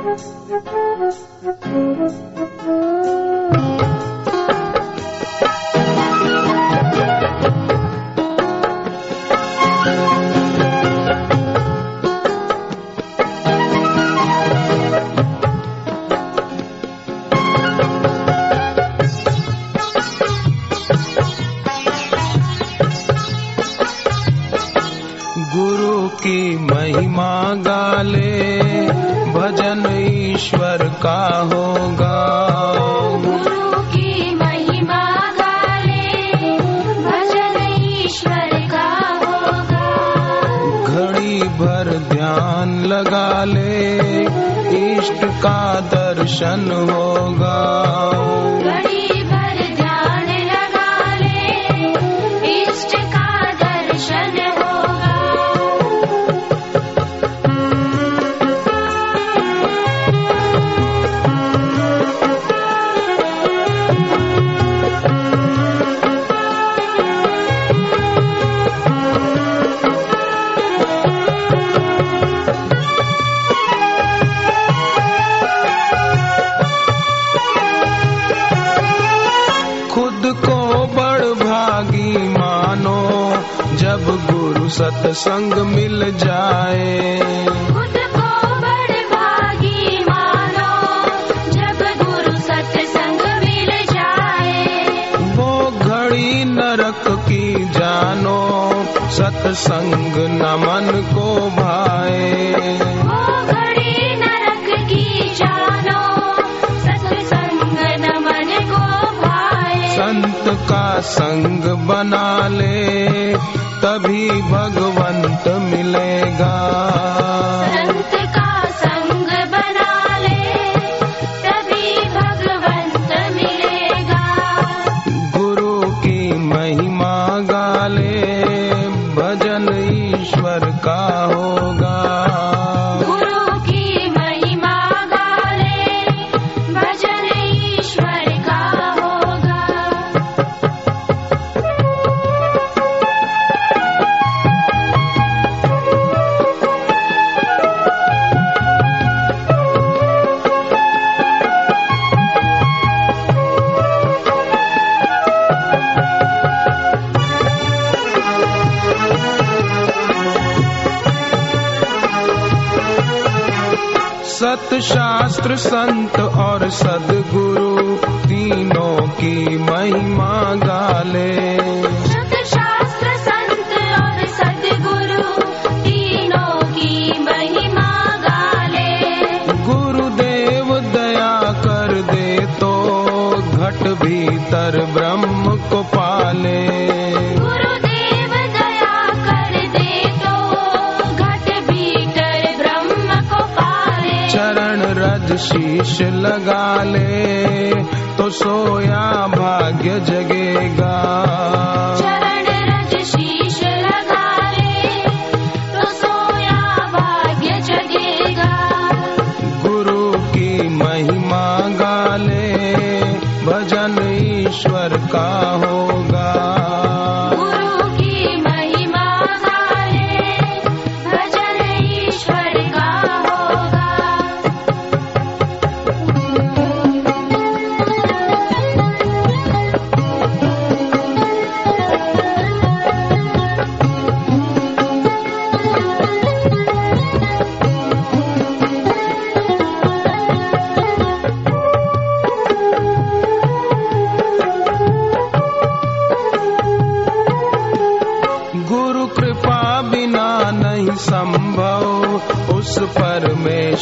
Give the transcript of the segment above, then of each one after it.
गुरु की महिमा गाले। भजन ईश्वर का होगा। गुरु की महिमा गाले भजन ईश्वर का होगा। घड़ी भर ध्यान लगा ले इष्ट का दर्शन होगा। सत्संग मिल जाए। खुद को बड़ मानो जब गुरु सत्संग मिल जाए। वो घड़ी नरक की जानो सत्संग न मन को भाए। वो घड़ी नरक की जानो सत्संग न मन को भाए। संत का संग बना ले। तभी भगवंत मिलेगा। संत का संग बना ले तभी भगवंत मिलेगा। गुरु की महिमा गाले भजन ईश्वर का होगा। सत शास्त्र संत और सदगुरु तीनों की महिमा गाले। सत शास्त्र संत और सद्गुरु तीनों की महिमा गाले। गुरुदेव दया कर दे तो घट भीतर ब्रह्म को पाले। शीश लगा ले तो सोया भाग्य जगेगा।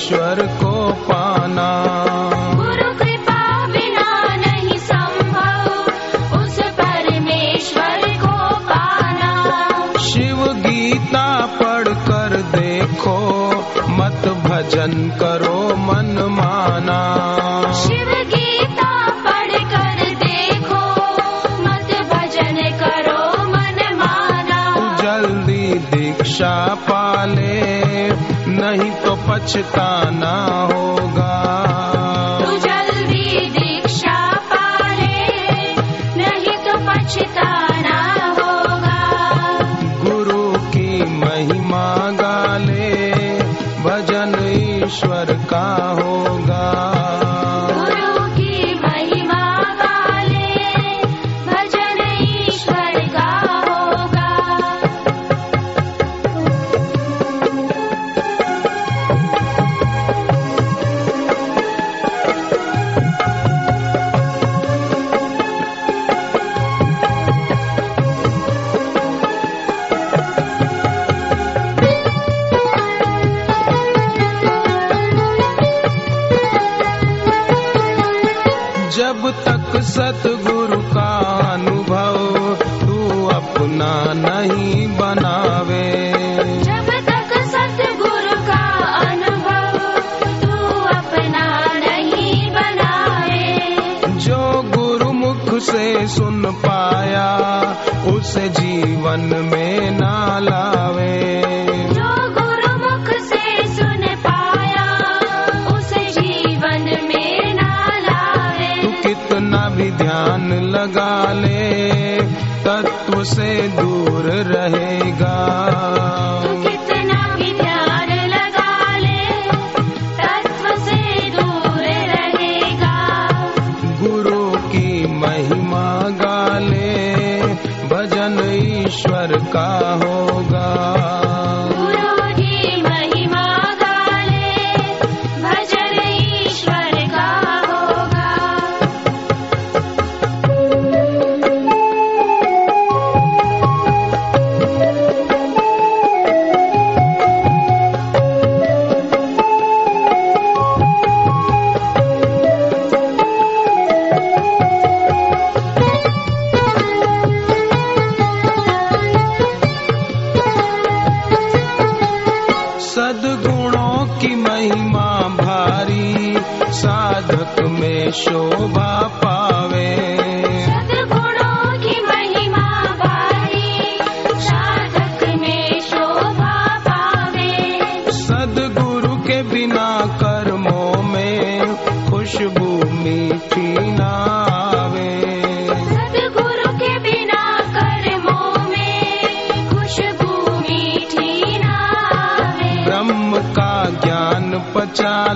परमेश्वर को पाना। गुरु कृपा बिना नहीं संभव उस परमेश्वर को पाना। शिव गीता पढ़ कर देखो मत भजन करो मन माना। शिव गीता पढ़ कर देखो मत भजन करो मन माना। जल्दी दीक्षा पाले नहीं तो पछताना होगा। तू जल्दी दीक्षा पाले नहीं तो पछताना होगा। गुरु की महिमा गाले भजन ईश्वर ईश्वर का सतगुरु का अनुभव तू अपना नहीं बनावे। जब तक सतगुरु का अनुभव तू अपना नहीं बनाए। जो गुरु मुख से सुन पाया उसे जीवन में ना लावे। लगा ले तत्व से दूर रहेगा। शोभा पावे। सद्गुणों की महिमा भारी साधक में शोभा पावे। सदगुरु के बिना कर्मों में खुशबू मीठी ना आवे। सद्गुरु के बिना कर्मों में खुशबू मीठी ना आवे। ब्रह्म का ज्ञान पचा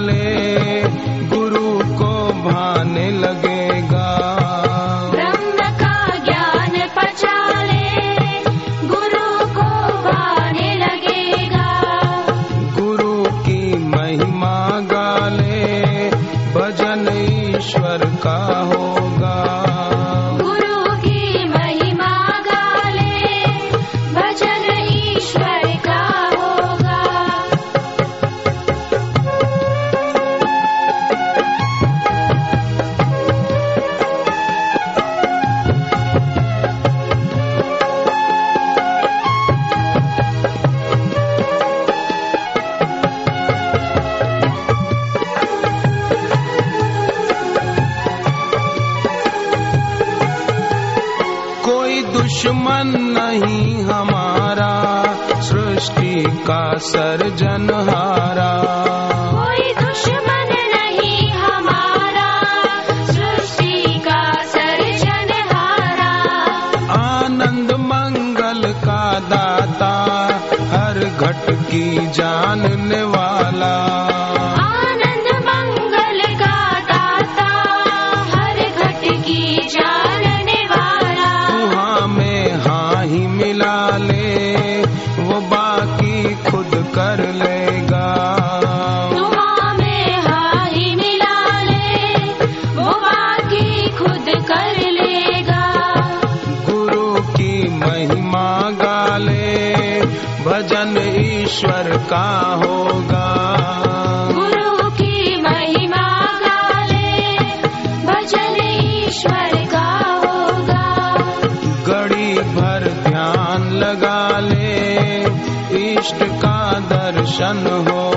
कोई दुश्मन नहीं हमारा सृष्टि का सर्जनहारा कोई दुश्मन नहीं हमारा सृष्टि का सर्जनहारा आनंद का होगा। गुरु की महिमा गाले भजन ईश्वर का होगा। घड़ी भर ध्यान लगा ले इष्ट का दर्शन होगा